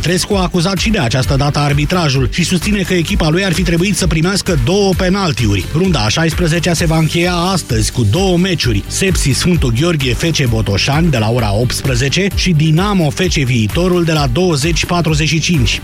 Petrescu a acuzat și de această dată arbitrajul și susține că echipa lui ar fi trebuit să primească două penaltiuri. Runda a 16-a se va încheia astăzi cu două meciuri. Sepsi Sfântul Gheorghe Fece Botoșani de la ora 18 și Dinamo Fece Viitorul de la 20.45.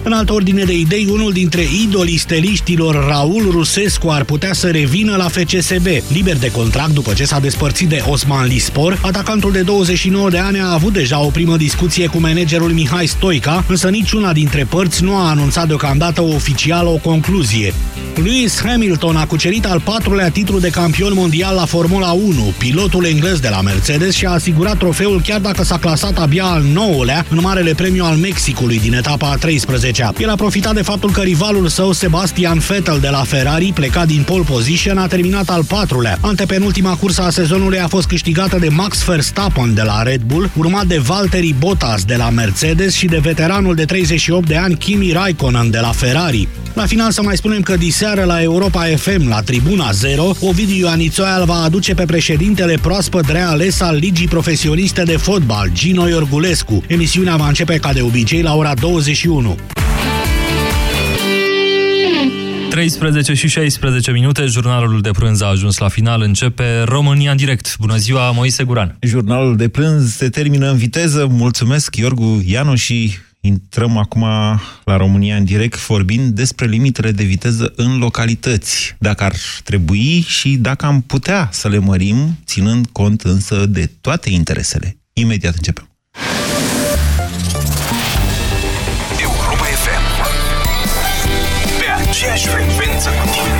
În altă ordine de idei, unul dintre idolii steliștilor, Raul Rusescu, ar putea să revină la FCSB. Liber de contract după ce s-a despărțit de Osman Lispor, atacantul de 29 de ani a avut deja o primă discuție cu managerul Mihai Stoica, însă niciuna dintre părți nu a anunțat deocamdată oficial o concluzie. Lewis Hamilton a cucerit al patrulea titlu de campion mondial la Formula 1, pilotul englez de la Mercedes și a asigurat trofeul chiar dacă s-a clasat abia al nouălea în Marele Premiu al Mexicului din etapa a 13-a. El a profitat de faptul că rivalul său Sebastian Vettel de la Ferrari, plecat din pole position, a terminat al patrulea. Antepenultima cursă a sezonului a fost câștigată de Max Verstappen de la Red Bull, urmat de Valtteri Bottas de la Mercedes și de veteranul de 38 de ani Kimi Raikkonen de la Ferrari. La final să mai spunem că diseară la Europa FM, la Tribuna 0, Ovidiu Ioanițoia îl va aduce pe președintele proaspăt reales al Ligii Profesioniste de Fotbal, Gino Iorgulescu. Emisiunea va începe ca de obicei la ora 21. 13 și 16 minute, jurnalul de prânz a ajuns la final, începe România în direct. Bună ziua, Moise Guran. Jurnalul de prânz se termină în viteză. Mulțumesc, Iorgu Ianu și intrăm acum la România în direct vorbind despre limitele de viteză în localități. Dacă ar trebui și dacă am putea să le mărim, ținând cont însă de toate interesele. Imediat începem. Europa FM. Pe aceeași frecvență cu tine.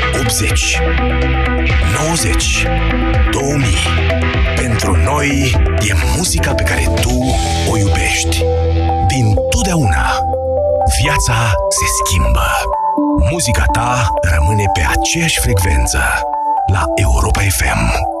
80, 90, 2000. Pentru noi e muzica pe care tu o iubești. Din totdeauna. Viața se schimbă. Muzica ta rămâne pe aceeași frecvență. La Europa FM.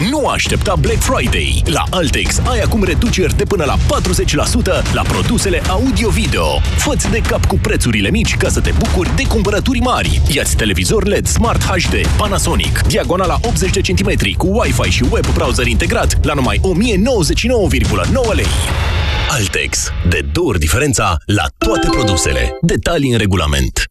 Nu aștepta Black Friday. La Altex ai acum reduceri de până la 40% la produsele audio-video. Făți de cap cu prețurile mici ca să te bucuri de cumpărături mari. Iați televizor LED Smart HD Panasonic, diagonala 80 de cm cu Wi-Fi și web browser integrat la numai 1099,9 lei. Altex. De două ori diferența la toate produsele. Detalii în regulament.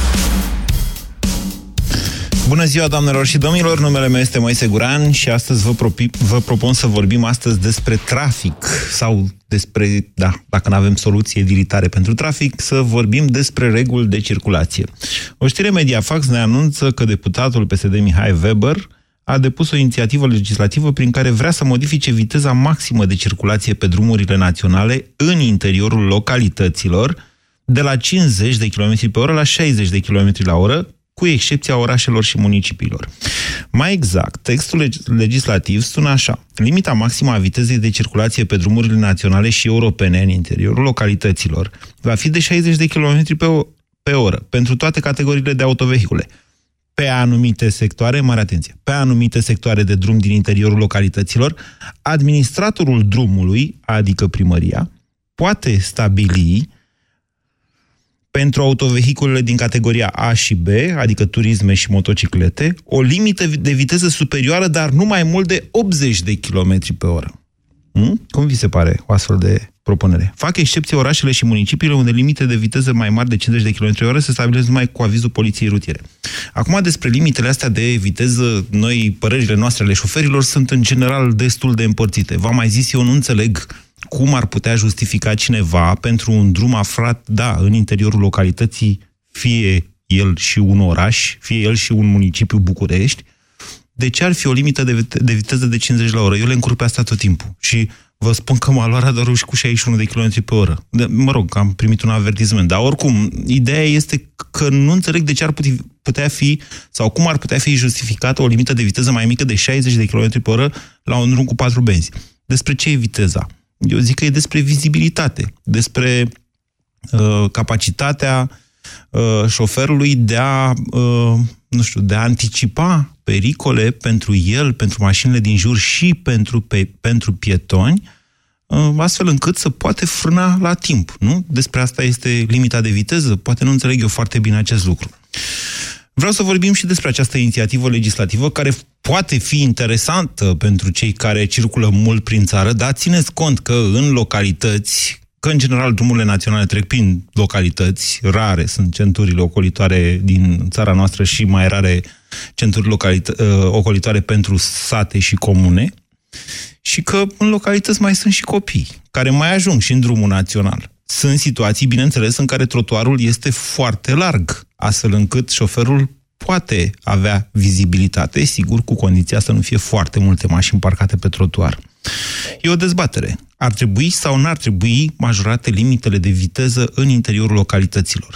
Bună ziua, doamnelor și domnilor! Numele meu este Moise Guran și astăzi vă, propi, vă propun să vorbim astăzi despre trafic sau despre, da, dacă nu avem soluții edilitare pentru trafic, să vorbim despre reguli de circulație. O știre Mediafax ne anunță că deputatul PSD Mihai Weber a depus o inițiativă legislativă prin care vrea să modifice viteza maximă de circulație pe drumurile naționale în interiorul localităților de la 50 de km pe oră la 60 de km la oră, cu excepția orașelor și municipiilor. Mai exact, textul legislativ sună așa. Limita maximă a vitezei de circulație pe drumurile naționale și europene în interiorul localităților va fi de 60 de km pe, o, pe oră pentru toate categoriile de autovehicule. Pe anumite sectoare, mare atenție, pe anumite sectoare de drum din interiorul localităților, administratorul drumului, adică primăria, poate stabili pentru autovehiculele din categoria A și B, adică turisme și motociclete, o limită de viteză superioară, dar nu mai mult de 80 de km pe oră. Hmm? Cum vi se pare o astfel de propunere? Fac excepție orașele și municipiile unde limite de viteză mai mari de 50 de km pe oră se stabilesc numai cu avizul poliției rutiere. Acum, despre limitele astea de viteză, noi, părerile noastre ale șoferilor sunt în general destul de împărțite. V-am mai zis, eu nu înțeleg cum ar putea justifica cineva pentru un drum aflat, da, în interiorul localității, fie el și un oraș, fie el și un municipiu București, de ce ar fi o limită de, de viteză de 50 la oră? Eu le încurc pe asta tot timpul. Și vă spun că m-a luat radarul și cu 61 de km pe oră. De, mă rog, am primit un avertisment. Dar oricum, ideea este că nu înțeleg de ce ar putea fi, sau cum ar putea fi justificată o limită de viteză mai mică de 60 de km pe oră la un drum cu patru benzi. Despre ce e viteza? Eu zic că e despre vizibilitate, despre uh, capacitatea uh, șoferului de a, uh, nu știu, de a anticipa pericole pentru el, pentru mașinile din jur și pentru, pe, pentru pietoni, uh, astfel încât să poate frâna la timp. Nu? Despre asta este limita de viteză. Poate nu înțeleg eu foarte bine acest lucru. Vreau să vorbim și despre această inițiativă legislativă care poate fi interesantă pentru cei care circulă mult prin țară, dar țineți cont că în localități, că în general drumurile naționale trec prin localități, rare sunt centurile ocolitoare din țara noastră și mai rare centuri uh, ocolitoare pentru sate și comune, și că în localități mai sunt și copii care mai ajung și în drumul național. Sunt situații, bineînțeles, în care trotuarul este foarte larg, astfel încât șoferul poate avea vizibilitate, sigur, cu condiția să nu fie foarte multe mașini parcate pe trotuar. E o dezbatere. Ar trebui sau n-ar trebui majorate limitele de viteză în interiorul localităților?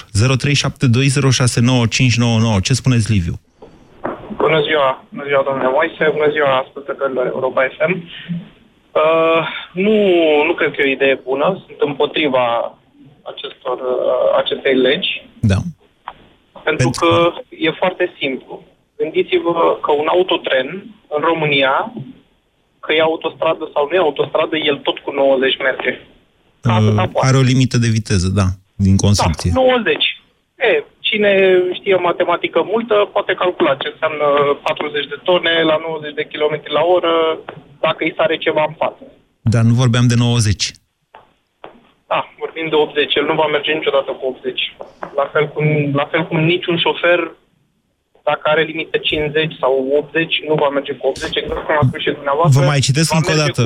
0372069599. Ce spuneți, Liviu? Bună ziua, bună ziua, domnule Moise, bună ziua, ascultătorilor Europa FM. Uh, nu, nu cred că e o idee bună, sunt împotriva acestor, uh, acestei legi. Da. Pentru, Pentru că e foarte simplu. Gândiți-vă că un autotren în România, că e autostradă sau nu e autostradă, el tot cu 90 merge. Uh, are o limită de viteză, da, din construcție. Da, 90. E, cine știe matematică multă poate calcula ce înseamnă 40 de tone la 90 de km la oră dacă îi sare ceva în față. Dar nu vorbeam de 90. Da, vorbim de 80. El nu va merge niciodată cu 80. La fel cum, la fel cum niciun șofer dacă are limită 50 sau 80, nu va merge cu 80, exact cum a spus și dumneavoastră. Vă mai citesc încă o dată.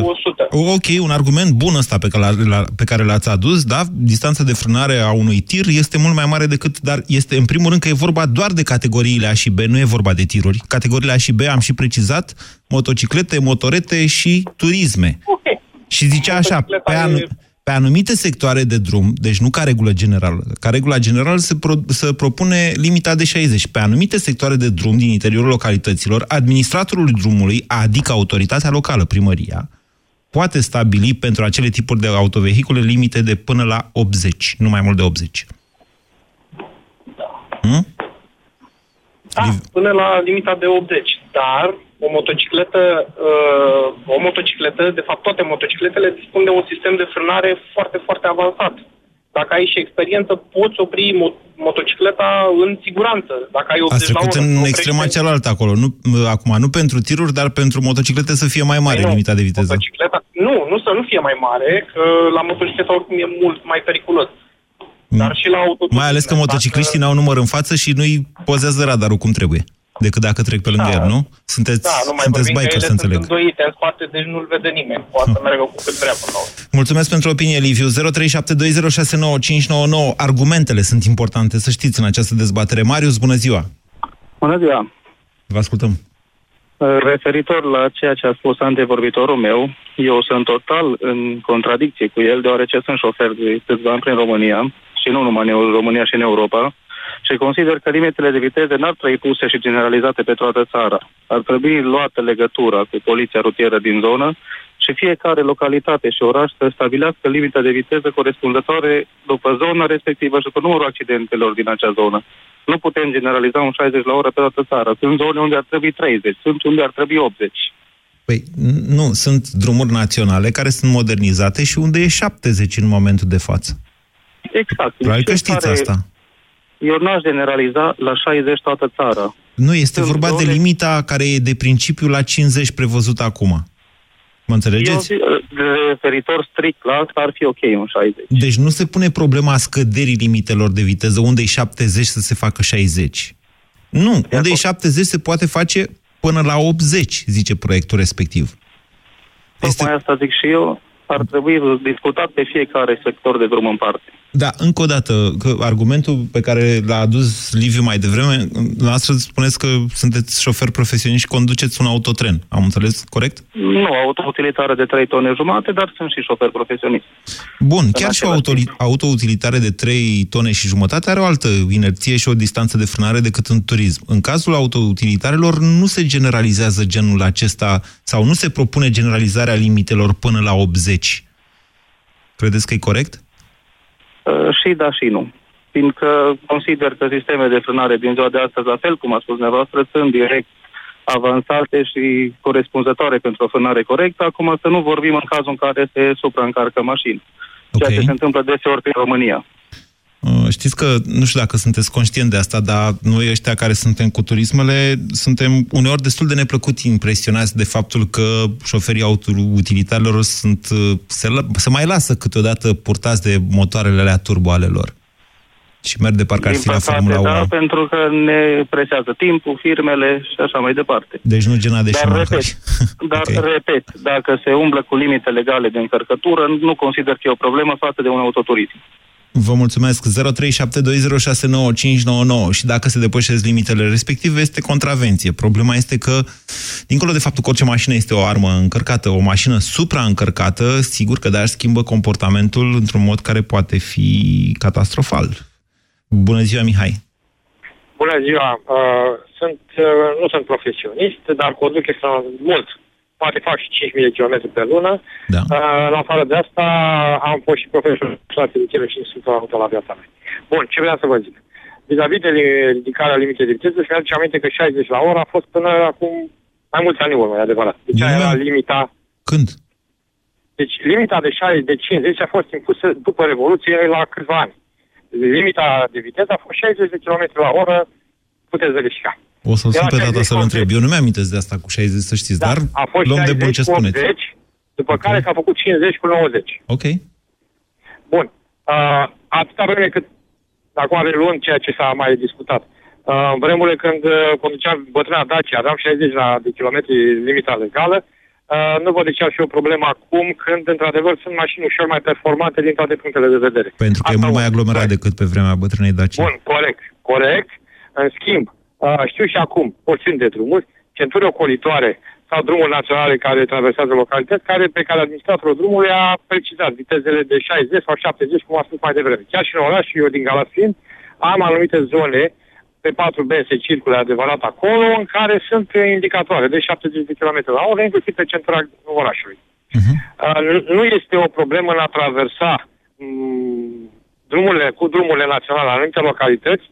Ok, un argument bun ăsta pe care, la, pe care l-ați adus, da? Distanța de frânare a unui tir este mult mai mare decât, dar este în primul rând că e vorba doar de categoriile A și B, nu e vorba de tiruri. Categoriile A și B am și precizat, motociclete, motorete și turisme. Ok. Și zicea așa, pe anul... Pe anumite sectoare de drum, deci nu ca regulă generală, ca regula generală se, pro, se propune limita de 60. Pe anumite sectoare de drum din interiorul localităților, administratorul drumului, adică autoritatea locală, primăria, poate stabili pentru acele tipuri de autovehicule limite de până la 80, nu mai mult de 80. Hmm? Da, până la limita de 80, dar o motocicletă, uh, o motocicletă, de fapt toate motocicletele dispun de un sistem de frânare foarte, foarte avansat. Dacă ai și experiență, poți opri mo- motocicleta în siguranță. Dacă ai 80 Ați trecut la oră, în extrema cealaltă acolo. Nu, acum, nu pentru tiruri, dar pentru motociclete să fie mai mare păi limita de viteză. Motocicleta, nu, nu să nu fie mai mare, că la motocicleta oricum e mult mai periculos. Dar și la auto. Mai ales că motocicliștii n-au număr în față și nu-i pozează radarul cum trebuie decât dacă trec pe lângă da. el, nu? Sunteți, da, nu mai sunteți biker, să înțeleg. Sunt îndoite în spate, deci nu-l vede nimeni. Poate să meargă cu cât vrea până la Mulțumesc pentru opinie, Liviu. 0372069599. Argumentele sunt importante, să știți, în această dezbatere. Marius, bună ziua! Bună ziua! Vă ascultăm. Referitor la ceea ce a spus antevorbitorul meu, eu sunt total în contradicție cu el, deoarece sunt șofer de câțiva ani prin România, și nu numai în România și în Europa, Și consider că limitele de viteză n-ar trebui puse și generalizate pe toată țara. Ar trebui luată legătura cu poliția rutieră din zonă și fiecare localitate și oraș să stabilească limita de viteză corespunzătoare după zona respectivă și cu numărul accidentelor din acea zonă. Nu putem generaliza un 60 la oră pe toată țara. Sunt zone unde ar trebui 30, sunt unde ar trebui 80. Păi nu, sunt drumuri naționale care sunt modernizate și unde e 70 în momentul de față. Exact. Probabil că știți asta. Eu n-aș generaliza la 60 toată țara. Nu, este Sunt vorba de zone- limita care e de principiu la 50 prevăzut acum. Mă înțelegeți? Eu, de referitor strict la asta, ar fi ok un 60. Deci nu se pune problema scăderii limitelor de viteză, unde e 70 să se facă 60. Nu, unde e 70 se poate face până la 80, zice proiectul respectiv. Tocmai asta zic și eu, ar trebui discutat pe fiecare sector de drum în parte. Da, încă o dată, că argumentul pe care l-a adus Liviu mai devreme, noastră spuneți că sunteți șofer profesionist și conduceți un autotren. Am înțeles corect? Nu, autoutilitară de 3 tone jumate, dar sunt și șofer profesionist. Bun, chiar și o același auto, autoutilitare de 3 tone și jumătate are o altă inerție și o distanță de frânare decât în turism. În cazul autoutilitarelor nu se generalizează genul acesta sau nu se propune generalizarea limitelor până la 80. Credeți că e corect? Uh, și da și nu. Fiindcă consider că sisteme de frânare din ziua de astăzi, la fel cum a spus dumneavoastră, sunt direct avansate și corespunzătoare pentru o frânare corectă. Acum să nu vorbim în cazul în care se supraîncarcă mașini. Ceea ce se întâmplă deseori în România. Uh, Știți că, nu știu dacă sunteți conștient de asta, dar noi ăștia care suntem cu turismele, suntem uneori destul de neplăcut impresionați de faptul că șoferii autoutilitarilor sunt, uh, se, la- se mai lasă câteodată purtați de motoarele alea turbo ale lor. Și merg de parcă ar Din fi la păcate, Formula 1. da, pentru că ne presează timpul, firmele și așa mai departe. Deci nu gena de Dar, Schumacher. repet, dar repet, dacă se umblă cu limite legale de încărcătură, nu consider că e o problemă față de un autoturism. Vă mulțumesc. 0372069599 și dacă se depășesc limitele respective, este contravenție. Problema este că, dincolo de faptul că orice mașină este o armă încărcată, o mașină supraîncărcată, sigur că dar schimbă comportamentul într-un mod care poate fi catastrofal. Bună ziua, Mihai! Bună ziua! Uh, sunt, uh, nu sunt profesionist, dar conduc extra mult. Poate fac și 5.000 de km pe lună. Da. Uh, în afară de asta, am fost și profesionist de tine și sunt auto la viața mea. Bun, ce vreau să vă zic? Vis-a-vis de li- ridicarea limitei de viteză, și mi-aduce aminte că 60 la oră a fost până acum mai mulți ani în urmă, e adevărat. Deci aia era limita... Când? Deci limita de 60, de 50 a fost impusă după Revoluție la câțiva ani. Limita de viteză a fost 60 de km la oră, puteți verifica. O să-l sun Era pe tata 60 să-l întreb. Eu nu mi-am amintesc de asta cu 60, să știți, dar Da, A fost luăm de 60 bun ce cu spuneți. 80, după care s-a făcut 50 cu 90. Ok. Bun. Uh, atâta vreme cât, acum reluând ceea ce s-a mai discutat, uh, în vremurile când uh, conduceam bătrâna Dacia, aveam 60 la, de kilometri limita legală, uh, nu văd de ce ar fi o problemă acum, când, într-adevăr, sunt mașini ușor mai performante din toate punctele de vedere. Pentru că e mult mai aglomerat decât pe vremea bătrânei Dacia. Bun, corect, corect. În schimb, uh, știu și acum porțiuni de drumuri, centuri ocolitoare sau drumuri naționale care traversează localități, care pe care administratorul drumului a precizat vitezele de 60 sau 70, cum a spus mai devreme. Chiar și în oraș, eu din Galați fiind, am anumite zone pe 4 B se circule adevărat acolo, în care sunt indicatoare de 70 de km la oră, inclusiv pe centura orașului. Uh, nu- nu este o problemă în a traversa mm, drumurile, cu drumurile naționale la anumite localități.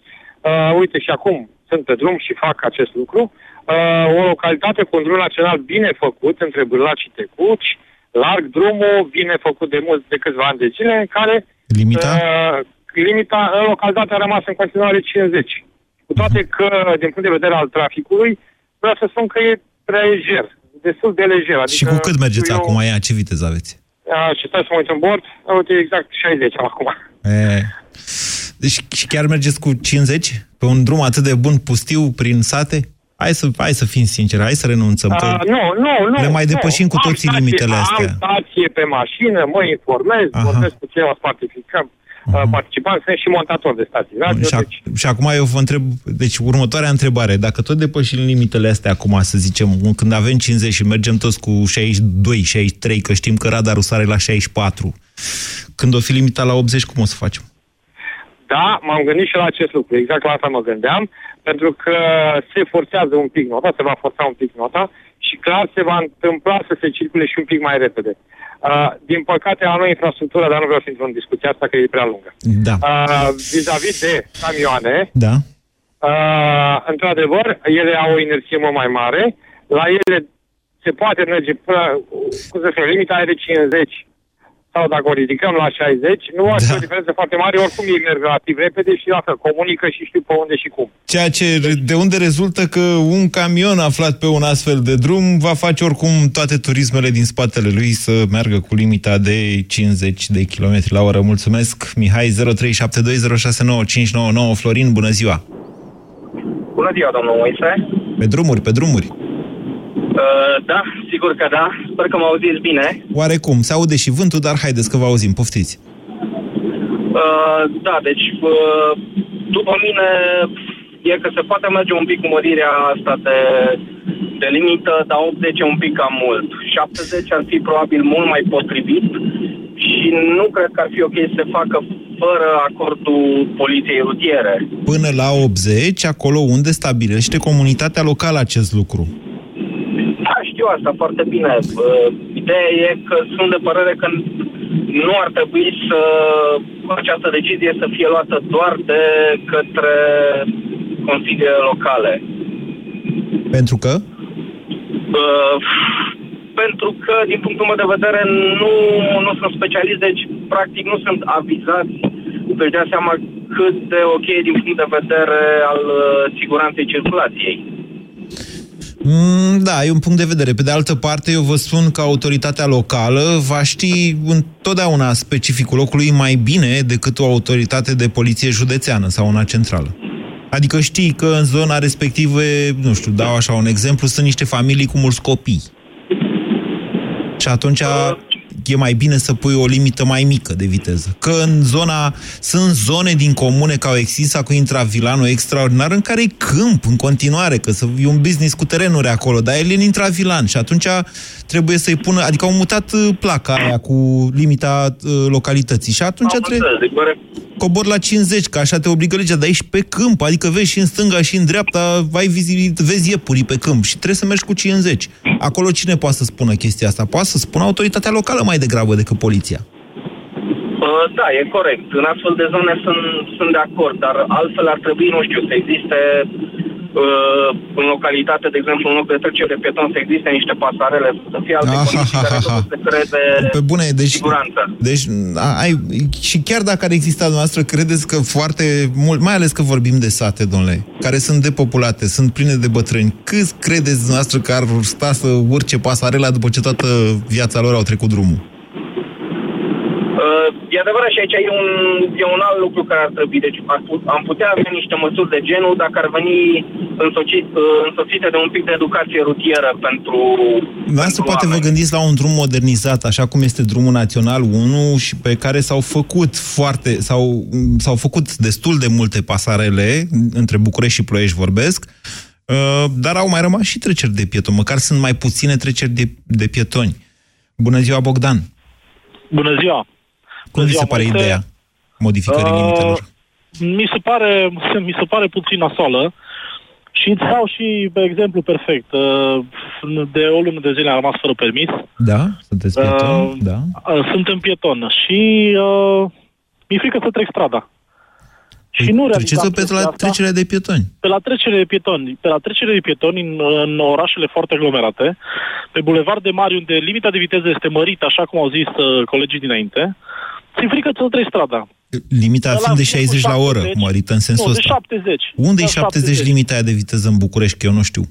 Uh, uite, și acum sunt pe drum și fac acest lucru. Uh, o localitate cu un drum național bine făcut, între Bârlaci și Tecuci, larg drumul, bine făcut de mult, de câțiva ani de zile, în care Limita? uh, limita în localitate a rămas în continuare 50. Cu toate că, din punct de vedere al traficului, vreau să spun că e prea lejer, destul de lejer. Adică Și cu cât mergeți eu- acum? Ia, ce viteză aveți? a, și stai să mă uit în bord, uite exact 60 am acum. E... Deci și chiar mergeți cu 50? Pe un drum atât de bun, pustiu, prin sate? Hai să, hai să fim sinceri, hai să renunțăm. Că A, nu, nu, nu. le mai nu. depășim cu Am toții stație- limitele astea. Am stație pe mașină, mă informez, Aha. vorbesc cu ceilalți participam, uh, participanți, sunt și montator de stații radio, și, deci ac- și acum eu vă întreb, deci următoarea întrebare, dacă tot depășim limitele astea acum, să zicem, când avem 50 și mergem toți cu 62, 63, că știm că radarul sare la 64, când o fi limita la 80, cum o să facem? Da, m-am gândit și la acest lucru, exact la asta mă gândeam, pentru că se forțează un pic nota, se va forța un pic nota și clar se va întâmpla să se circule și un pic mai repede. Uh, din păcate, am noi infrastructura, dar nu vreau să intru în discuția asta, că e prea lungă. Da. Uh, vis-a-vis de camioane, Da. uh, într-adevăr, ele au o inerție mult mai mare, la ele se poate merge până, cum să spun, limita e de 50 sau dacă o ridicăm la 60, nu ar fi o diferență foarte mare, oricum ei merg relativ repede și la fel, comunică și știu pe unde și cum. Ceea ce, de unde rezultă că un camion aflat pe un astfel de drum va face oricum toate turismele din spatele lui să meargă cu limita de 50 de km la oră. Mulțumesc, Mihai, 0372069599. Florin, bună ziua! Bună ziua, domnul Moise. Pe drumuri, pe drumuri. Uh, da, sigur că da. Sper că mă auziți bine. Oarecum, se aude și vântul, dar haideți că vă auzim, poftiți. Uh, da, deci, uh, după mine, e că se poate merge un pic cu mărirea asta de, de limită, dar 80 e un pic cam mult. 70 ar fi probabil mult mai potrivit și nu cred că ar fi ok să se facă fără acordul poliției rutiere. Până la 80, acolo unde stabilește comunitatea locală acest lucru. Da, știu asta foarte bine. Uh, Ideea e că sunt de părere că nu ar trebui să această decizie să fie luată doar de către consiliile locale. Pentru că? Uh, pentru că, din punctul meu de vedere, nu, nu sunt specialist, deci, practic, nu sunt avizați să-și dea seama cât de ok e din punct de vedere al uh, siguranței circulației. Mm, da, e un punct de vedere. Pe de altă parte, eu vă spun că autoritatea locală va ști întotdeauna specificul locului mai bine decât o autoritate de poliție județeană sau una centrală. Adică știi că în zona respectivă, nu știu, dau așa un exemplu, sunt niște familii cu mulți copii. Și atunci e mai bine să pui o limită mai mică de viteză. Că în zona, sunt zone din comune care au existat cu intravilanul extraordinar în care e câmp în continuare, că să, e un business cu terenuri acolo, dar el e în intravilan și atunci trebuie să-i pună, adică au mutat uh, placa aia cu limita uh, localității și atunci trebuie cobor la 50, că așa te obligă legea, dar ești pe câmp, adică vezi și în stânga și în dreapta, vai vizibil, vezi iepurii pe câmp și trebuie să mergi cu 50. Acolo cine poate să spună chestia asta? Poate să spună autoritatea locală mai degrabă decât poliția. Uh, da, e corect. În astfel de zone sunt, sunt de acord, dar altfel ar trebui, nu știu, să existe uh, în localitate, de exemplu, în loc de trecere de pieton, să existe niște pasarele, să fie alte Ah, condiții ha, ha, care ha, ha. să se crede Pe bune, deci, siguranță. deci a, ai, și chiar dacă ar exista dumneavoastră, credeți că foarte mult, mai ales că vorbim de sate, domnule, care sunt depopulate, sunt pline de bătrâni, cât credeți dumneavoastră că ar sta să urce pasarela după ce toată viața lor au trecut drumul? Uh, e adevărat și aici e un, e un alt lucru care ar trebui. Deci ar put, am putea avea niște măsuri de genul dacă ar veni însoțit, uh, însoțite de un pic de educație rutieră pentru... Asta poate vă gândiți la un drum modernizat, așa cum este drumul național 1 și pe care s-au făcut foarte, s-au, s-au făcut destul de multe pasarele, între București și Ploiești vorbesc, uh, dar au mai rămas și treceri de pietoni, măcar sunt mai puține treceri de, de pietoni. Bună ziua, Bogdan! Bună ziua! Cum vi ziua, se pare Moise. ideea modificării Uh, limitelor? Mi se pare, mi se pare puțin nasoală și îți dau și pe exemplu perfect. Uh, De o lună de zile am rămas fără permis. Da? Sunteți pieton? Uh, da? Uh, Suntem pieton și uh, mi-e frică să trec strada. Și nu Treceți-o realizam pe chestia la asta. trecerea de pietoni. Pe la trecere de pietoni, pe la trecere de pietoni în, în orașele foarte aglomerate, pe bulevard de mari unde limita de viteză este mărită, așa cum au zis uh, colegii dinainte, ți-e frică să treci strada. Limita Ăla fiind de cu 60 la oră, 70, mărită în sensul nu, de ăsta. 70. Unde e Da, 70 limita aia de viteză în București, că eu nu știu?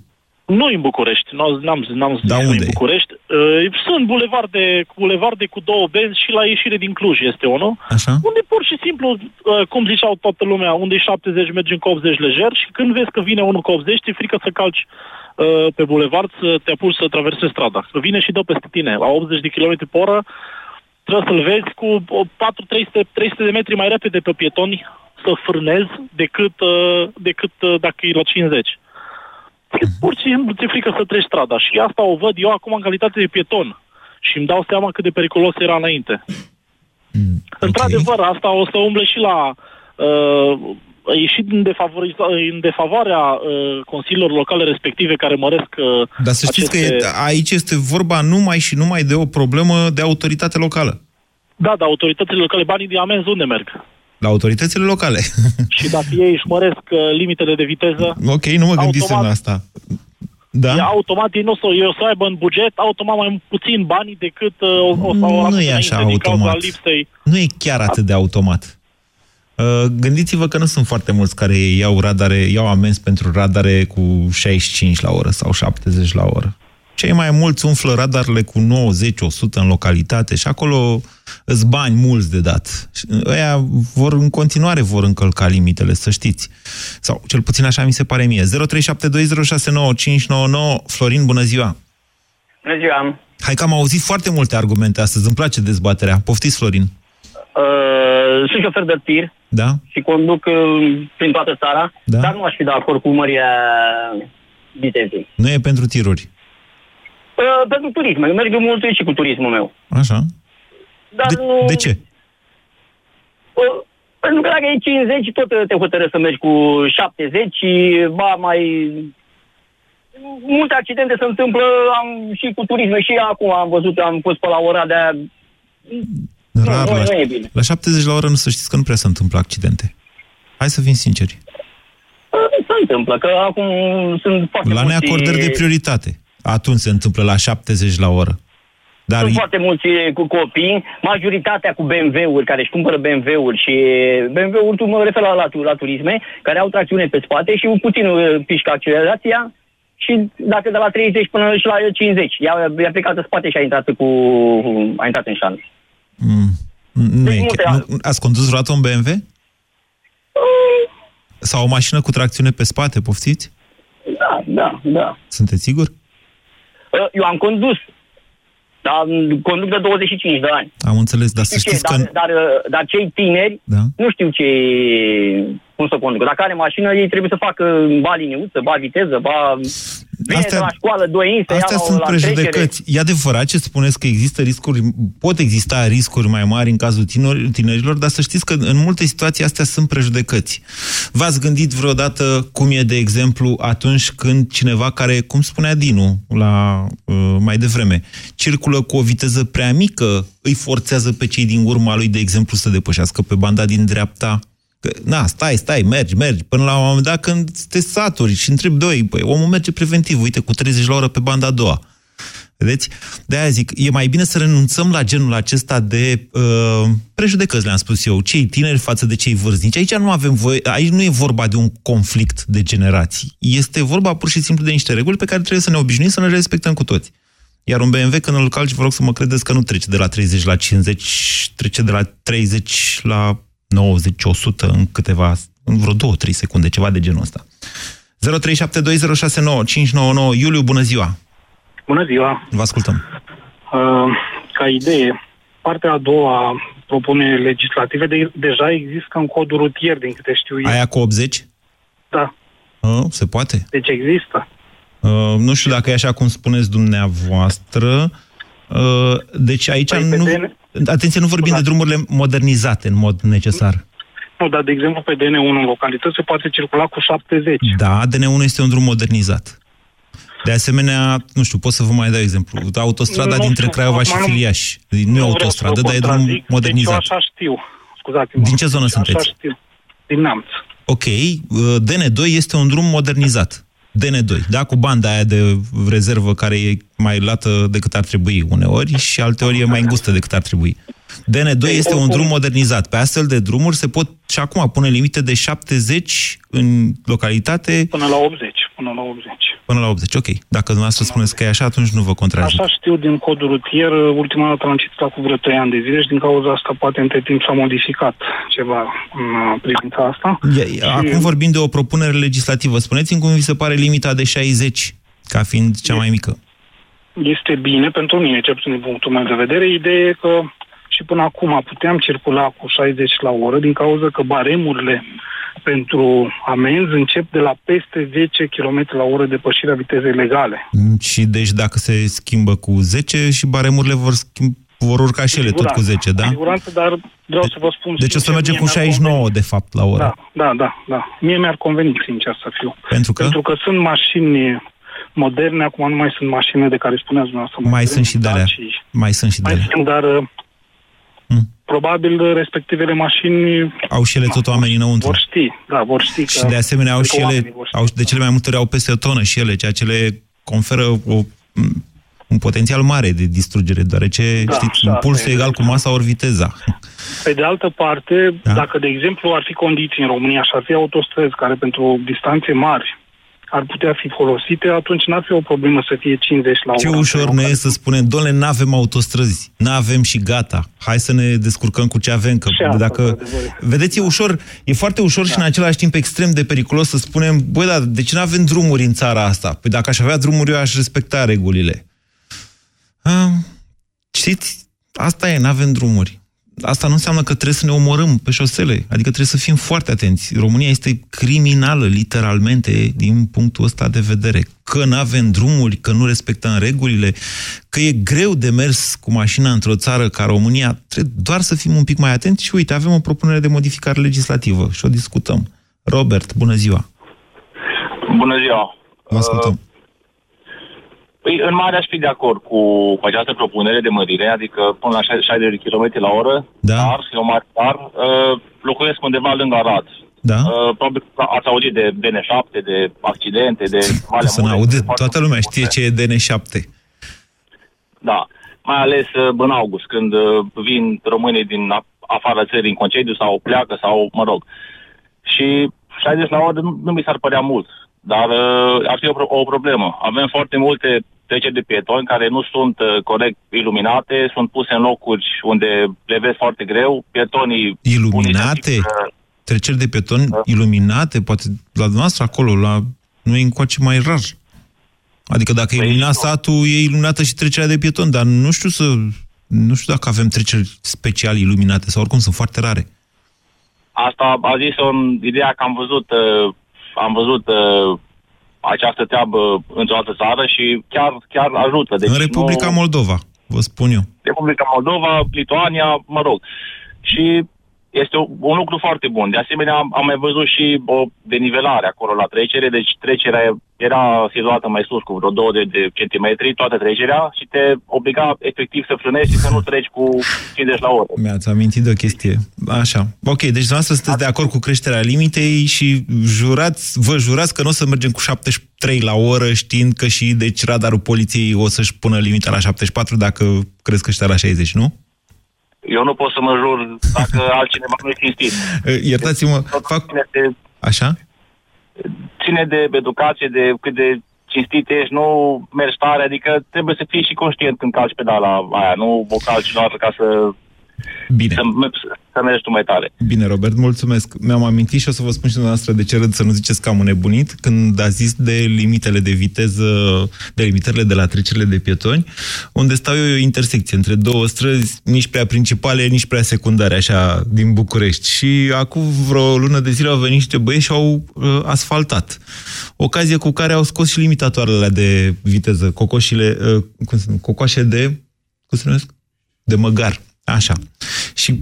Nu în București, n-am, n-am, n-am zis Da, că nu unde în e? București. Uh, sunt bulevarde, bulevarde cu două benzi și la ieșire din Cluj este unul. Așa? Unde pur și simplu, uh, cum ziceau toată lumea, unde e 70 mergem cu 80 lejer și când vezi că vine unul cu 80, ți frică să calci uh, pe bulevard, să te apuci să traversezi strada. Că vine și dă peste tine, la 80 de km pe oră, trebuie să-l vezi cu o 400-300 300 de metri mai repede pe pietoni să frânezi decât, uh, decât uh, dacă e la 50. Pur și simplu ți-e frică să treci strada și asta o văd eu acum în calitate de pieton și îmi dau seama cât de periculos era înainte. Într-adevăr, asta o să umble și la uh, a ieșit în, defavoriza- în defavoarea uh, consiliilor locale respective care măresc uh, Dar să știți aceste... că e, aici este vorba numai și numai de o problemă de autoritate locală. Da, dar autoritățile locale, banii de amenzi unde merg? La autoritățile locale. Și dacă ei își măresc uh, limitele de viteză, ok, nu mă gândisem Automat. la asta. Da? e automat ei nu o să, ei o să aibă în buget automat mai puțin bani decât uh, o, o să o Nu e înainte așa din cauza automat. lipsei. Nu e chiar atât de automat. Uh, Gândiți-vă că nu sunt foarte mulți care iau radare, iau amenzi pentru radare cu 65 la oră sau 70 la oră. Cei mai mulți umflă radarele cu 90-100 în localitate și acolo îți bani mulți de dat. Și Ăia vor, în continuare vor încălca limitele, să știți. Sau cel puțin așa mi se pare mie. 0372069599 Florin, bună ziua! Bună ziua! Hai că am auzit foarte multe argumente astăzi, îmi place dezbaterea. Poftiți, Florin. Uh, sunt șofer de tir Da? și conduc uh, prin toată țara, Da. dar nu aș fi de acord cu mărirea vitezei. Nu e pentru tiruri. Uh, pentru turism. Eu merg mult și cu turismul meu. Așa. Dar De, nu... de ce? Uh, pentru că dacă e 50, tot te hotărăști să mergi cu 70 și ba mai... Multe accidente se întâmplă am, și cu turisme și acum am văzut, am fost pe la ora de Rar, nu, la, nu e bine. la 70 la oră nu să știți că nu prea se întâmplă accidente. Hai să fim sinceri. Se întâmplă, că acum sunt foarte La mulți... neacordări de prioritate. Atunci se întâmplă la 70 la oră. Dar Sunt foarte mulți cu copii, majoritatea cu BMW-uri, care își cumpără BMW-uri și BMW-uri, tu mă refer la, la, la turisme, care au tracțiune pe spate și puțin uh, pișcă accelerația și dacă de la 30 până și la 50, i-a, i-a plecat în spate și a intrat cu a intrat în șanț. Mm, nu Deci e, multe chiar- nu, ați condus vreodată un BMW? Sau o mașină cu tracțiune pe spate, poftiți? Da, da, da. Sunteți sigur? Uh, Eu am condus, dar conduc de 25 de ani. Am înțeles, dar să Știu ce, știți dar, că... dar, uh, dar cei tineri Da. nu știu ce, cum să conducă. Dacă are mașină, ei trebuie să facă ba liniuță, ba viteză, ba... Vine Astea- de la școală, doi inți, să ia Astea la, sunt la trecere. prejudecăți. E adevărat ce spuneți că există riscuri, pot exista riscuri mai mari în cazul tineri- tinerilor, dar să știți că în multe situații astea sunt prejudecăți. V-ați gândit vreodată cum e, de exemplu, atunci când cineva care, cum spunea Dinu la, uh, mai devreme, circulă cu o viteză prea mică, îi forțează pe cei din urma lui, de exemplu, să depășească pe banda din dreapta Că, na, stai, stai, mergi, mergi, până la un moment dat când te saturi și întrebi doi, păi, omul merge preventiv, uite, cu 30 la oră pe banda a doua. Vedeți? De-aia zic, e mai bine să renunțăm la genul acesta de uh, prejudecăți, le-am spus eu, cei tineri față de cei vârstnici. Aici nu avem voie, aici nu e vorba de un conflict de generații. Este vorba pur și simplu de niște reguli pe care trebuie să ne obișnuim să ne respectăm cu toți. Iar un BMW, când îl calci, vă rog să mă credeți că nu trece de la 30 la 50, trece de la 30 la 90, 100 în câteva, în vreo 2-3 secunde, ceva de genul ăsta. 0372069599 Iuliu, bună ziua! Bună ziua! Vă ascultăm. Uh, ca idee, partea a doua propunere legislative de, deja există în codul rutier, din câte știu eu. Aia cu 80? Da, Uh, se poate. deci există. Uh, nu știu dacă e așa cum spuneți dumneavoastră. Uh, deci aici Păi, nu... pe DN Atenție, nu vorbim de drumurile modernizate în mod necesar. Nu, dar de exemplu pe DN1 în localități se poate circula cu 70. Da, DN1 este un drum modernizat. De asemenea, nu știu, pot să vă mai dau exemplu. Autostrada Nu dintre știu, Craiova și acum nu- Filiaș. Nu e vreau să autostradă, vă dar e drum contrazic, Deci modernizat. eu așa știu. Scuzați-mă. Din ce zonă Așa sunteți? știu. Din Neamț. Ok, uh, DN2 este un drum modernizat. DN2, da? Cu banda aia de rezervă care e mai lată decât ar trebui uneori și alteori e mai îngustă decât ar trebui. DN2 este un drum modernizat. Pe astfel de drumuri se pot și acum pune limite de 70 în localitate Până la 80. Până la 80. Până la 80. Ok, dacă dumneavoastră spuneți că e așa, atunci nu vă contrazic. Așa știu din codul rutier, ultima dată l-am citit cu vreo 3 ani de zile și din cauza asta poate între timp s-a modificat ceva în uh, privința asta. E- Acum vorbim de o propunere legislativă. Spuneți-mi cum vi se pare limita de 60 ca fiind cea mai mică. Este bine pentru mine, cel puțin din punctul meu de vedere. Ideea e că și până acum puteam circula cu 60 la oră din cauza că baremurile pentru amenzi încep de la peste 10 km la oră depășirea vitezei legale. Și deci dacă se schimbă cu 10 și baremurile vor schimba, vor urca și ele tot cu 10, da? Cu siguranță, dar vreau să vă spun... Deci o să sincer, mergem mie cu mi-ar 69, conveni. de fapt, la oră. Da, da, da, da. Mie mi-ar conveni, sincer să fiu. Pentru că? Pentru că sunt mașini moderne, acum nu mai sunt mașini de care spuneați dumneavoastră. Mai moderne, sunt și de alea. Daci. Mai sunt și de Mai alea. sunt, dar uh, probabil respectivele mașini Au și ele tot oamenii înăuntru. vor ști, da, vor ști că... Și de asemenea au că și ele, oamenii vor ști. au, de cele mai multe ori au peste o tonă și ele, ceea ce le conferă o, un potențial mare de distrugere, deoarece, Da, știți, așa, impulsul asta e e egal cu masa ori viteza. Pe de altă parte, Da. dacă, de exemplu, ar fi condiții în România și ar fi autostrăzi care pentru distanțe mari ar putea fi folosite, atunci n-ar fi o problemă să fie 50 la Ce oră. ușor ne e să spunem, doamne, n-avem autostrăzi, n-avem și gata. Hai să ne descurcăm cu ce avem. Că Și asta, dacă... într-adevăr. Vedeți, e ușor, e foarte ușor și în același timp extrem de periculos să spunem, băi, da, de ce nu avem drumuri în țara asta? Păi dacă aș avea drumuri, eu aș respecta regulile. Ah, știți, asta e, nu avem drumuri. Asta nu înseamnă că trebuie să ne omorâm pe șosele. Adică trebuie să fim foarte atenți. România este criminală, literalmente, din punctul ăsta de vedere. Că nu avem drumuri, că nu respectăm regulile, că e greu de mers cu mașina într-o țară ca România. Trebuie doar să fim un pic mai atenți și uite, avem o propunere de modificare legislativă și o discutăm. Robert, bună ziua! Bună ziua! Vă ascultăm. Păi, în mare aș fi de acord cu, cu această propunere de mărire, adică până la 60 de km la oră, da. dar, e o mare dar, uh, locuiesc undeva lângă Arad. Da. Uh, probabil că ați auzit de DN7, de accidente, de male Să ne aude, toată lumea știe ce e DN7. Da, mai ales uh, în august, când uh, vin românii din a- afara țării în concediu sau pleacă sau, mă rog. Și 60 la oră nu, nu mi s-ar părea mult, dar uh, ar fi o, pro- o problemă. Avem foarte multe treceri de pietoni care nu sunt uh, corect iluminate, sunt puse în locuri unde le vezi foarte greu. Pietonii... Iluminate? Treceri de pietoni iluminate? Poate la dumneavoastră acolo, la noi încoace mai rar. Adică dacă e iluminat satul, e iluminată și trecerea de pietoni, dar nu știu să... Nu știu dacă avem treceri special iluminate sau oricum sunt foarte rare. Asta a zis-o în ideea că am văzut, uh, am văzut uh, această treabă într-o altă țară și chiar, chiar ajută. Deci în Republica nu... Moldova, vă spun eu. Republica Moldova, Lituania, mă rog. Și este o- un lucru foarte bun. De asemenea, am am mai văzut și o denivelare acolo la trecere, deci trecerea era situată mai sus cu vreo 20 de centimetri, toată trecerea, și te obliga efectiv să frânezi și să nu treci cu 50 la oră. Mi-ați amintit de o chestie. Așa. Ok, deci dumneavoastră sunteți de acord cu creșterea limitei și jurați, vă jurați că nu o să mergem cu 73 la oră, știind că și deci radarul poliției o să-și pună limita la 74 dacă crezi că ăștia la 60, nu? Eu nu pot să mă jur dacă altcineva nu e cinstit. Eh, Iertați-mă, fac... Ține de, Așa? ține de educație, de cât de cinstit ești, nu mergi tare, adică trebuie să fii și conștient când calci pedala aia, nu o calci doar ca să, Bine. să, să mergi tu mai tare. Bine, Robert, mulțumesc. Mi-am amintit și o să vă spun și dumneavoastră de ce râd să nu ziceți că am nebunit când a zis de limitele de viteză, de limitările de la trecerile de pietoni, unde stau eu e o intersecție între două străzi, nici prea principale, nici prea secundare, așa, din București. Și acum vreo lună de zile au venit niște băieți și au uh, asfaltat. Ocazie cu care au scos și limitatoarele de viteză, cocoșile, uh, cum se numesc, cocoașe de, cum se numesc? De măgar. Așa. Și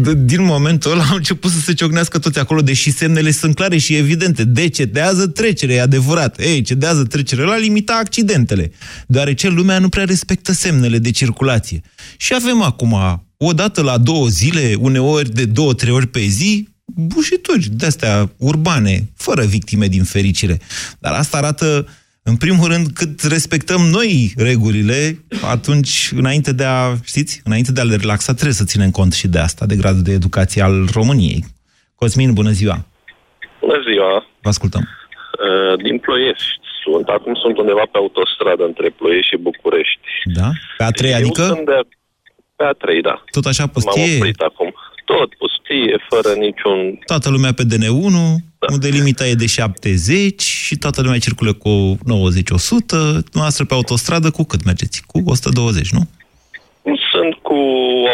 d- din momentul ăla au început să se ciocnească toți acolo, deși semnele sunt clare și evidente. Decedează trecere, e adevărat. Ei, cedează trecere la limita accidentele. Deoarece lumea nu prea respectă semnele de circulație. Și avem acum, o dată la două zile, uneori de două, trei ori pe zi, bușituri de-astea urbane, fără victime din fericire. Dar asta arată în primul rând, cât respectăm noi regulile, atunci, înainte de a, știți, înainte de a le relaxa, trebuie să ținem cont și de asta, de gradul de educație al României. Cosmin, bună ziua! Bună ziua! Vă ascultăm. Uh, Din Ploiești sunt. Acum sunt undeva pe autostradă între Ploiești și București. Da? Pe a treia, Eu adică? sunt de... Pe a trei, da. Tot așa M-am pustie? oprit acum. Tot pustie, fără niciun... Toată lumea pe DN1, da. unde limita e de 70 și toată lumea circulă cu 90-100, noastră pe autostradă cu cât mergeți? Cu 120, nu? Sunt cu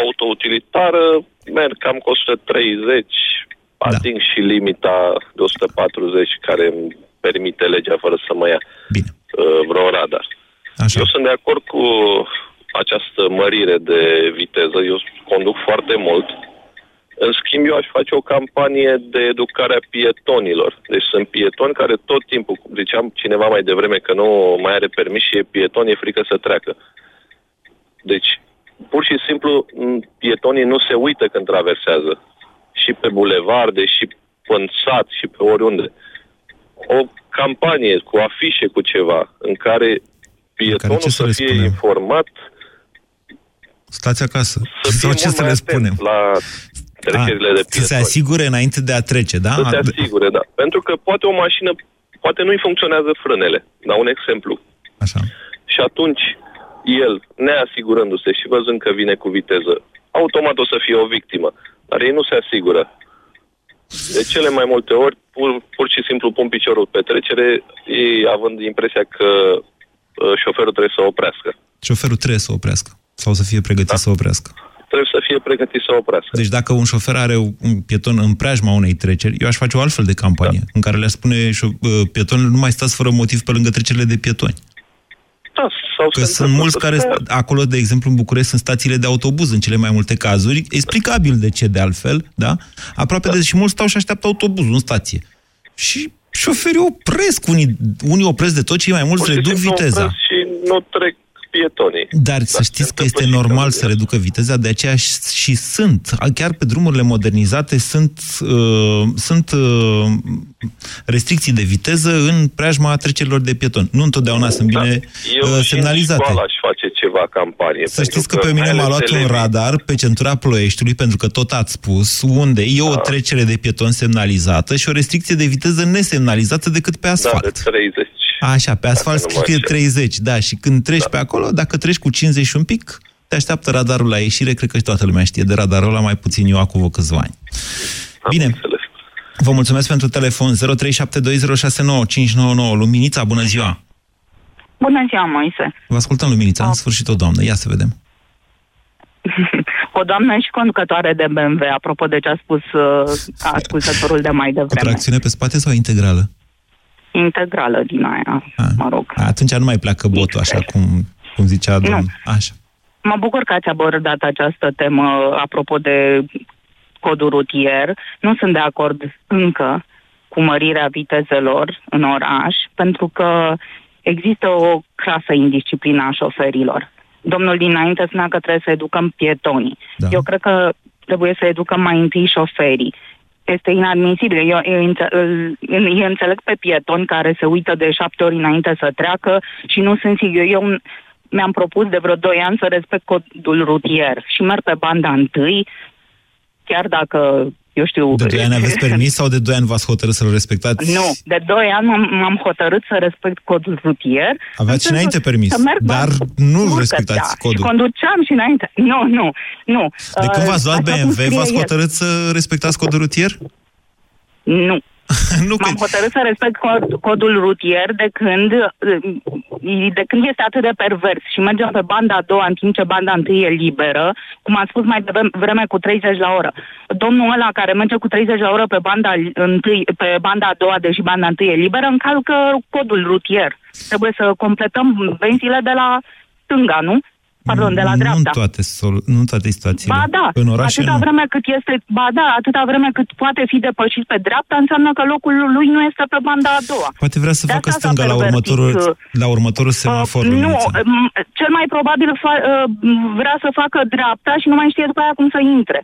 autoutilitară, merg cam cu 130, ating și limita de 140 care îmi permite legea fără să mă ia Bine. uh, vreo radar. Așa. Eu sunt de acord cu această mărire de viteză. Eu conduc foarte mult. În schimb, eu aș face o campanie de educare a pietonilor. Deci sunt pietoni care tot timpul, cum ziceam cineva mai devreme că nu mai are permis și e pieton, e frică să treacă. Deci, pur și simplu, m, pietonii nu se uită când traversează. Și pe bulevarde, și în sat, și pe oriunde. O campanie cu afișe, cu ceva, în care pietonul ce să să le fie spunem? informat Stați acasă. să Sau fie ce mult să mai le atent spunem? la trecerile de Să se pietoni. asigure înainte de a trece, da? Să se asigure, da. Pentru că poate o mașină, poate nu-i funcționează frânele. Dau un exemplu. Așa. Și atunci, el, neasigurându-se și văzând că vine cu viteză, automat o să fie o victimă. Dar ei nu se asigură. De cele mai multe ori, pur, pur și simplu pun piciorul pe trecere, ei având impresia că uh, șoferul trebuie să oprească. Șoferul trebuie să oprească. Sau să fie pregătit Da. să oprească. Trebuie să fie pregătit să oprească. Deci dacă un șofer are un pieton în preajma unei treceri, eu aș face o altfel de campanie, da. în care le-aș spune șo- uh, pietonilor, nu mai stați fără motiv pe lângă trecerile de pietoni. Da, sau Că se sunt întâmplă mulți să care, stea. st- acolo, de exemplu, în București, sunt stațiile de autobuz în cele mai multe cazuri, explicabil de ce, de altfel, da? Aproape Da. de și mulți stau și așteaptă autobuzul în stație. Și șoferii opresc, unii, unii opresc de tot, cei mai mulți Pur și reduc simplu viteza. opresc Și nu trec pietonii. Dar să știți că este normal să reducă viteza, de aceea și, și sunt. Chiar pe drumurile modernizate sunt, uh, sunt uh, restricții de viteză în preajma trecerilor de pieton. Nu întotdeauna sunt bine Eu uh, și în semnalizate. școală aș face ceva campanie. Să știți că pe mine mai m-a ales luat un elevii- radar pe centura Ploieștiului, pentru că tot ați spus, unde e o trecere de pieton semnalizată și o restricție de viteză nesemnalizată decât pe Da, asfalt. de 30. Așa, pe asfalt nu mă scrie înșel. 30, da, și când treci pe acolo, dacă treci cu 50 și un pic, te așteaptă radarul la ieșire, cred că și toată lumea știe de radarul ăla, mai puțin eu acum vă câțiva ani. Bine, vă mulțumesc pentru telefon, 0372069599, Luminița, bună ziua! Bună ziua, Moise. Vă ascultăm, Luminița, în sfârșit o doamnă, ia să vedem. O doamnă și conducătoare de BMW, apropo de ce a spus uh, ascultătorul de mai Cu devreme. tracțiune pe spate sau integrală? Integrală din aia, mă rog. Atunci nu mai pleacă botul, așa cum, cum zicea domnul. Așa. Mă bucur că ați abordat această temă apropo de codul rutier. Nu sunt de acord încă cu mărirea vitezelor în oraș, pentru că există o crasă indisciplină a șoferilor. Domnul dinainte spunea că trebuie să educăm pietonii. Da. Eu cred că trebuie să educăm mai întâi șoferii. Este inadmisibil. Eu, eu, înțe- îl- eu înțeleg pe pietoni care se uită de șapte ori înainte să treacă și nu sunt sigur. Eu mi-am propus de vreo doi ani să respect codul rutier și merg pe banda întâi, chiar dacă, eu știu... De 2 ani aveți permis sau de 2 ani v-ați hotărât să-l respectați? Nu, de doi ani m-am, m-am hotărât să respect codul rutier. Aveați și În înainte sensul permis, să merg dar banda- nu Sigur că respectați da, codul. Și conduceam și înainte. Nu, nu, nu. De când v-ați luat Așa cum BMW, scrie v-ați el. hotărât să respectați codul rutier? Nu. nu M-am hotărât să respect cod, codul rutier de când, de când este atât de pervers și mergem pe banda a doua în timp ce banda întâi e liberă, cum am spus mai devreme cu 30 la oră. Domnul ăla care merge cu 30 la oră pe banda, întâi, pe banda a doua, deși banda întâi e liberă, încalcă codul rutier. Trebuie să completăm benzile de la stânga, nu? Pardon, de la nu dreapta. în toate, sol- nu în toate situațiile. Ba da, în orașe atâta nu. vreme cât este, ba da, atâta vreme cât poate fi depășit pe dreapta, înseamnă că locul lui nu este pe banda a doua. Poate vrea să De facă asta s-a stânga la pervertit, următorul, uh, la următorul semafor. nu, Luminița. m- cel mai probabil fa- uh, vrea să facă dreapta și nu mai știe după aia cum să intre.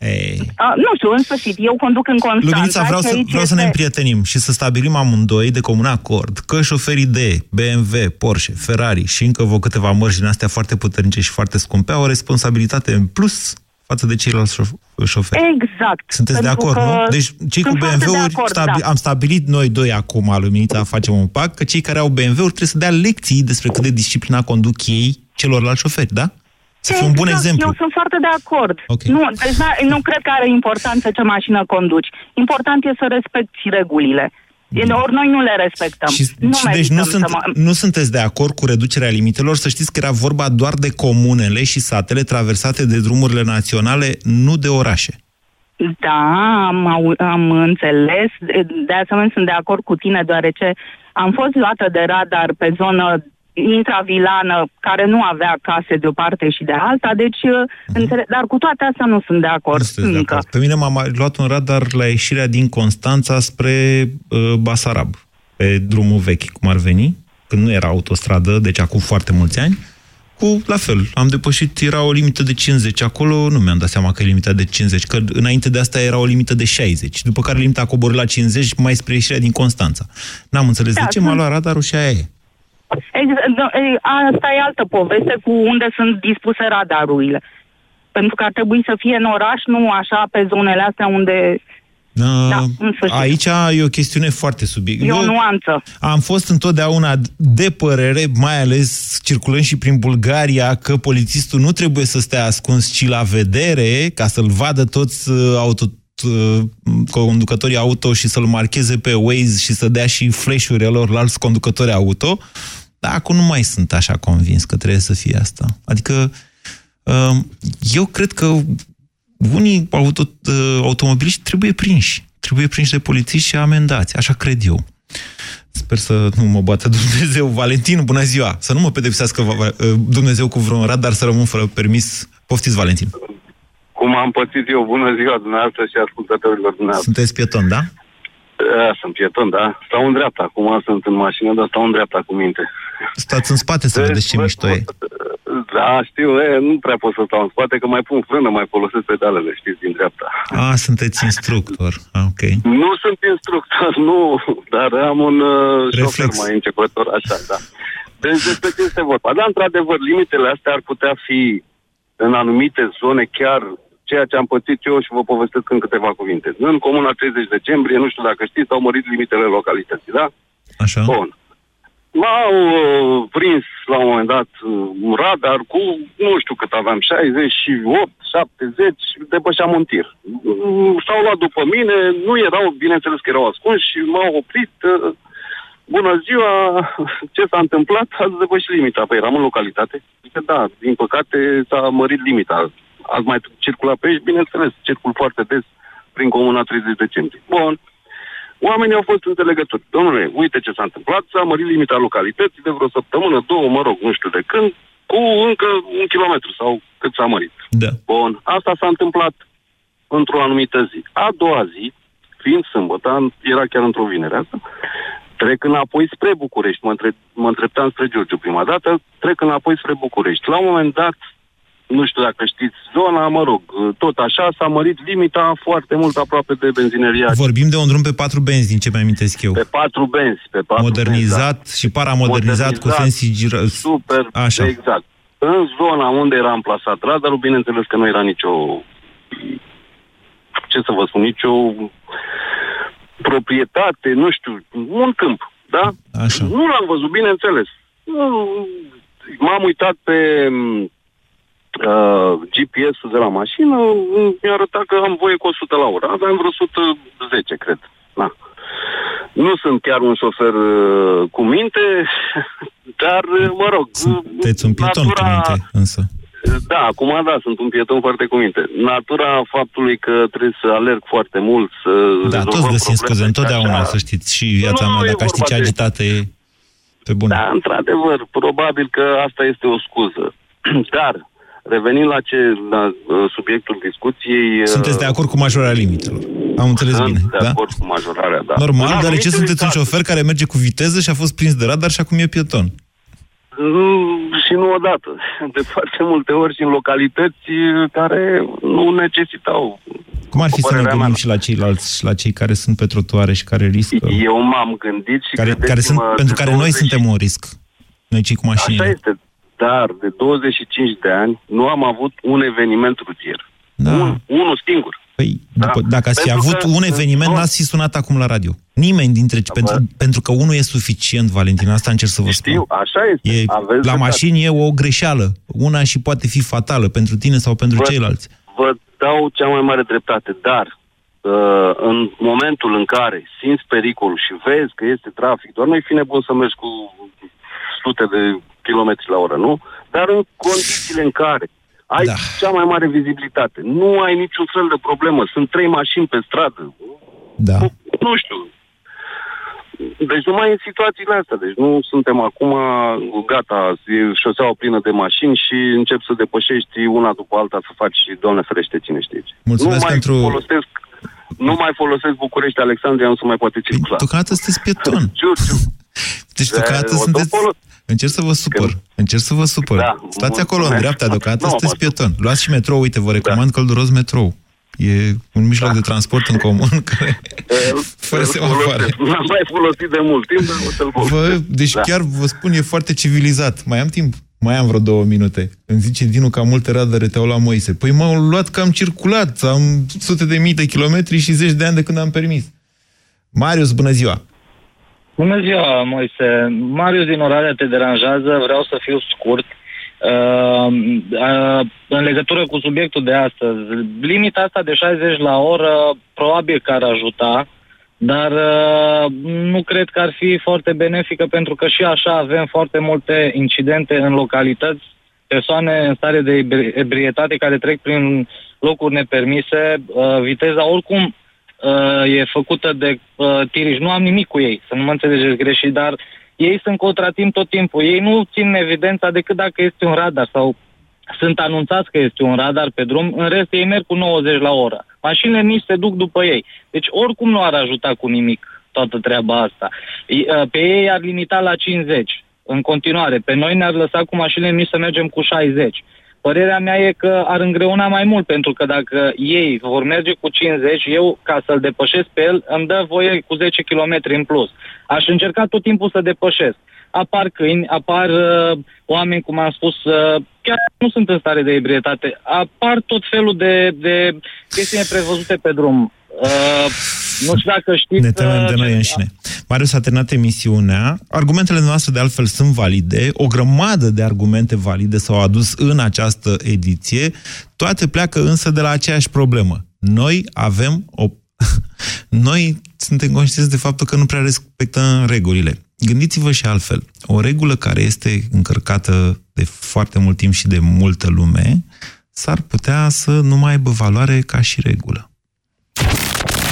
Ei. Uh, nu știu, în sfârșit, eu conduc în Constanța. Luminița, vreau, și să, aici vreau să ne este- împrietenim și să stabilim amândoi de comun acord că șoferii de BMW, Porsche, Ferrari și încă vă câteva mărci din astea foarte puternice și foarte scumpe au o responsabilitate în plus față de ceilalți șof- șoferi. Exact. Sunteți de pentru acord, că nu? Deci cei cu sunt foarte de BMW-uri, acord, stabi- da. am stabilit noi doi acum, Luminița, facem un pact, că cei care au BMW-uri trebuie să dea lecții despre cât de disciplinat conduc ei celorlalți șoferi, da? Să fie un bun Exact, exemplu. Eu sunt foarte de acord. Ok. Nu, deci na, nu cred că are importanță ce mașină conduci. Important e să respecti regulile. Ori noi nu le respectăm. Și, nu și deci merităm nu, să sunt, mă- nu sunteți de acord cu reducerea limitelor? Să știți că era vorba doar de comunele și satele traversate de drumurile naționale, nu de orașe. Da, am, au- am înțeles. De- De asemenea, sunt de acord cu tine, deoarece am fost luată de radar pe zonă intravilană care nu avea case de o parte și de alta, deci, uh-huh. înțeleg, dar cu toate astea nu sunt de acord Nu sunteți de încă. acord. Pe mine m-a mai luat un radar la ieșirea din Constanța spre uh, Basarab, pe drumul vechi, cum ar veni, când nu era autostradă, deci acum foarte mulți ani, cu, la fel, am depășit, era o limită de 50 acolo, nu mi-am dat seama că e limita de 50, că înainte de asta era o limită de 60, după care limita a coborât la 50 mai spre ieșirea din Constanța. N-am înțeles Da, de ce, m-a sunt- luat radarul și aia e. Ex- da, e, Asta e altă poveste cu unde sunt dispuse radarurile. Pentru că ar trebui să fie în oraș, nu așa pe zonele astea unde Da, în sfârșit. aici e o chestiune foarte subiectivă. e o nuanță. Am fost întotdeauna de părere, mai ales circulând și prin Bulgaria, că polițistul nu trebuie să stea ascuns, ci la vedere, ca să-l vadă toți uh, auto, uh, conducătorii auto și să-l marcheze pe Waze și să dea și flash-uri lor la alți conducători auto. Dar acum nu mai sunt așa convins că trebuie să fie asta. Adică uh, eu cred că unii auto, uh, automobiliști trebuie prinși. Trebuie prinși de polițiști și amendați. Așa cred eu. Sper să nu mă bată Dumnezeu. Valentin, bună ziua! Să nu mă pedepsească va- va- Dumnezeu cu vreun radar să rămân fără permis. Poftiți, Valentin. Cum am pățit eu, bună ziua dumneavoastră și ascultătorilor dumneavoastră. Sunteți pieton, da? Da, sunt pieton, da. Stau în dreapta, acum sunt în mașină, dar stau în dreapta cu minte. Stați în spate să vedeți ce mișto e. Da, știu, e, nu prea pot să stau în spate, că mai pun frână, mai folosesc pedalele, știți, din dreapta. A, sunteți instructor. Ah, ok. Nu sunt instructor, nu, dar am un uh, șofer Reflex. mai începător, așa, da. Deci despre ce este vorba? Da, într-adevăr, limitele astea ar putea fi în anumite zone chiar ceea ce am pățit eu și vă povestesc în câteva cuvinte. În comuna 30 decembrie, nu știu dacă știți, au mărit limitele localității, da? Așa. Bun. M-au uh, prins la un moment dat uh, un radar cu, nu știu cât aveam, 68, 70, depășeam un tir. Mm, S-au luat după mine, nu erau, bineînțeles că erau ascunși și m-au oprit. uh, Bună ziua, ce s-a întâmplat? Ați depășit limita. Păi eram în localitate? Zice, da, din păcate s-a mărit limita. Ați mai circulat pe aici? Bineînțeles, circul foarte des prin comuna 30 decembrie. Bun. Oamenii au fost înțelegători. Domnule, uite ce s-a întâmplat, s-a mărit limita localității de vreo săptămână, două, mă rog, nu știu de când, cu încă un kilometru sau cât s-a mărit. Da. Bun, asta s-a întâmplat într-o anumită zi. A doua zi, fiind sâmbătă, am- era chiar într-o vinere asta, trec înapoi spre București, mă, între, mă întreptam spre Giurgiu prima dată, trec înapoi spre București. La un moment dat, nu știu dacă știți, zona, mă rog, tot așa, s-a mărit limita foarte mult aproape de benzineriaș Vorbim de un drum pe patru benzi, din ce mi-amintesc eu. pe patru benzi, pe patru Modernizat benzi, și paramodernizat cu Modernizat, sensii gira... Super, Așa. exact. În zona unde era amplasat radarul, bineînțeles că nu era nicio, ce să vă spun, nicio proprietate, nu știu, un câmp, da? Așa. Nu l-am văzut, bineînțeles. Nu- M-am uitat pe uh, GPS-ul de la mașină, mi-a arătat că am voie cu 100 la oră. Aveam vreo 110, cred. Da. Nu sunt chiar un șofer uh, cu minte, dar, uh, mă rog... Sunteți un pieton cu minte, însă. Da, acum da, sunt un pieton foarte cu minte. Natura faptului că trebuie să alerg foarte mult, să Da, rezolvăm toți găsim probleme scuze, și întotdeauna, așa. să știți, și viața Nu, mea, e dacă aș ști vorba ce de- agitată e pe bune. Da, într-adevăr, probabil că asta este o scuză. Dar, revenind la ce la uh, subiectul discuției... uh, Sunteți de acord cu majorarea limitelor. Am înțeles sunt bine, de da? acord cu majorarea, da. Normal, În deoarece anumite sunteți un cazuri, șofer care merge cu viteză și a fost prins de radar și acum e pieton. mm, Și nu odată. De foarte multe ori și în localități uh, care nu necesitau. Cum ar fi Cu să ne părerea gândim mea. și la ceilalți, și la cei care sunt pe trotuare și care riscă? Eu m-am gândit și Care, care sunt, credeți-mă, pentru de care noi 20 suntem un risc. Noi cei cu Așa mașinile. este. Dar de 25 de ani nu am avut un eveniment rutier. Da. Un, unul singur. Păi, după, dacă ați fi Pentru avut că- un eveniment, n-ați fi sunat acum la radio. Nimeni dintre... Pentru, pentru că unul e suficient, Valentin, asta încerc să vă spun. Știu, așa este. E, Aveți la dreptate. mașini e o greșeală. Una și poate fi fatală pentru tine sau pentru Vă- ceilalți. Vă dau cea mai mare dreptate, dar uh, în momentul în care simți pericolul și vezi că este trafic, doar nu e fi nebun să mergi cu sute de kilometri la oră, nu? Dar în condițiile în care ai da. cea mai mare vizibilitate, nu ai niciun fel de problemă, sunt trei mașini pe stradă, Da. nu știu, deci numai în situațiile astea. Deci nu suntem acum gata, e șoseaua plină de mașini și încep să depășești una după alta să faci, doamne ferește, cine știe ce. Mulțumesc nu mai pentru... folosesc nu mai folosesc București, Alexandria, nu se mai poate circula. Deocamdată sunteți pieton. Jur, jur. Deci deocamdată o sunteți... folo- Încerc să vă supăr. Încerc să vă supăr. Da, Stați acolo, în mulțumesc. dreapta, deocamdată Nu, sunteți mă- pieton. Luați și metrou, uite, vă recomand călduros metrou. E un mijloc de transport în comun care... Fără Îl semafoare. folosesc. N-am mai folosit de mult timp, dar o să-l Vă, folosesc. deci Da. chiar vă spun, e foarte civilizat. Mai am timp? Mai am vreo două minute. Îmi zice Dinu că am multe radare te-au luat Moise. Păi m-au luat că am circulat, am sute de mii de kilometri și zeci de ani de când am permis. Marius, bună ziua! Bună ziua, Moise. Marius din Oradea te deranjează, vreau să fiu scurt. Uh, uh, în legătură cu subiectul de astăzi, limita asta de 60 la oră probabil că ar ajuta, dar uh, nu cred că ar fi foarte benefică pentru că și așa avem foarte multe incidente în localități, persoane în stare de ebri- ebrietate care trec prin locuri nepermise, uh, viteza oricum uh, e făcută de uh, tiriși. Nu am nimic cu ei, să nu mă înțelegeți greșit, dar ei sunt contratimp tot timpul. Ei nu țin evidența decât dacă este un radar sau sunt anunțați că este un radar pe drum, în rest ei merg cu 90 la oră. Mașinile nici se duc după ei. Deci oricum nu ar ajuta cu nimic toată treaba asta. I- uh, Pe ei ar limita la 50 în continuare. Pe noi ne-ar lăsa cu mașinile mici să mergem cu 60. Părerea mea e că ar îngreuna mai mult, pentru că dacă ei vor merge cu 50, eu, ca să-l depășesc pe el, îmi dă voie cu 10 km în plus. Aș încerca tot timpul să depășesc. Apar câini, apar uh, oameni, cum am spus, uh, chiar nu sunt în stare de ebrietate. Apar tot felul de, de chestii neprevăzute pe drum. Uh, nu știu dacă știți... Ne temem de uh, noi ce- înșine. Marius a terminat emisiunea. Argumentele noastre, de altfel, sunt valide. O grămadă de argumente valide s-au adus în această ediție. Toate pleacă însă de la aceeași problemă. Noi avem o... Noi suntem conștienți de faptul că nu prea respectăm regulile. Gândiți-vă și altfel. O regulă care este încărcată de foarte mult timp și de multă lume s-ar putea să nu mai aibă valoare ca și regulă.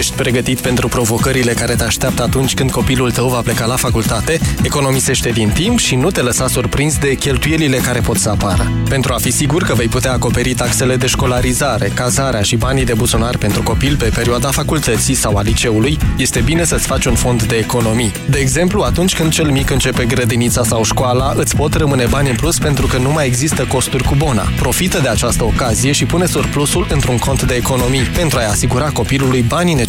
Ești pregătit pentru provocările care te așteaptă atunci când copilul tău va pleca la facultate? Economisește din timp și nu te lăsa surprins de cheltuielile care pot să apară. Pentru a fi sigur că vei putea acoperi taxele de școlarizare, cazarea și banii de buzunar pentru copil pe perioada facultății sau a liceului, este bine să-ți faci un fond de economii. De exemplu, atunci când cel mic începe grădinița sau școala, îți pot rămâne bani în plus pentru că nu mai există costuri cu bona. Profită de această ocazie și pune surplusul într-un cont de economii pentru a-i asigura copilului banii necesari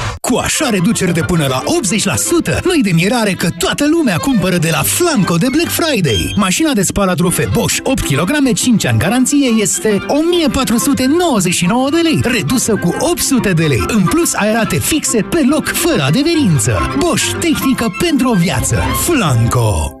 Cu așa reduceri de până la 80%, nu-i de mirare că toată lumea cumpără de la Flanco de Black Friday. Mașina de spălat rufe Bosch 8 kg 5 ani garanție este 1499 de lei, redusă cu 800 de lei. În plus, ai rate fixe pe loc, fără adeverință. Bosch, tehnică pentru o viață. Flanco.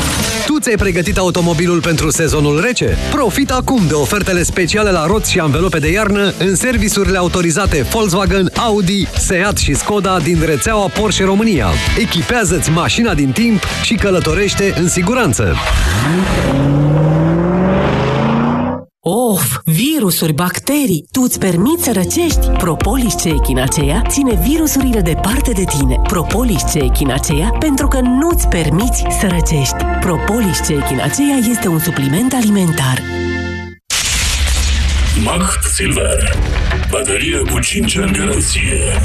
Tu ți-ai pregătit automobilul pentru sezonul rece? Profit acum de ofertele speciale la roți și anvelope de iarnă în serviciurile autorizate Volkswagen, Audi, Seat și Skoda din rețeaua Porsche România. Echipează-ți mașina din timp și călătorește în siguranță. Of, virus! virusuri, bacterii. Tu îți permiți să răcești. Propolis C echinacea ține virusurile departe de tine. Propolis C echinacea pentru că nu-ți permiți să răcești. Propolis C echinacea este un supliment alimentar. Macht Silver. Baterie cu 5 ani garanție.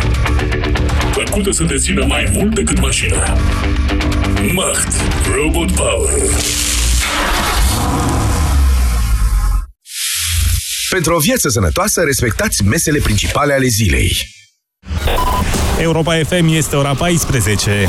Făcută să te țină mai mult decât mașina. Macht. Robot Power. Pentru o viață sănătoasă, respectați mesele principale ale zilei. Europa FM este ora 14.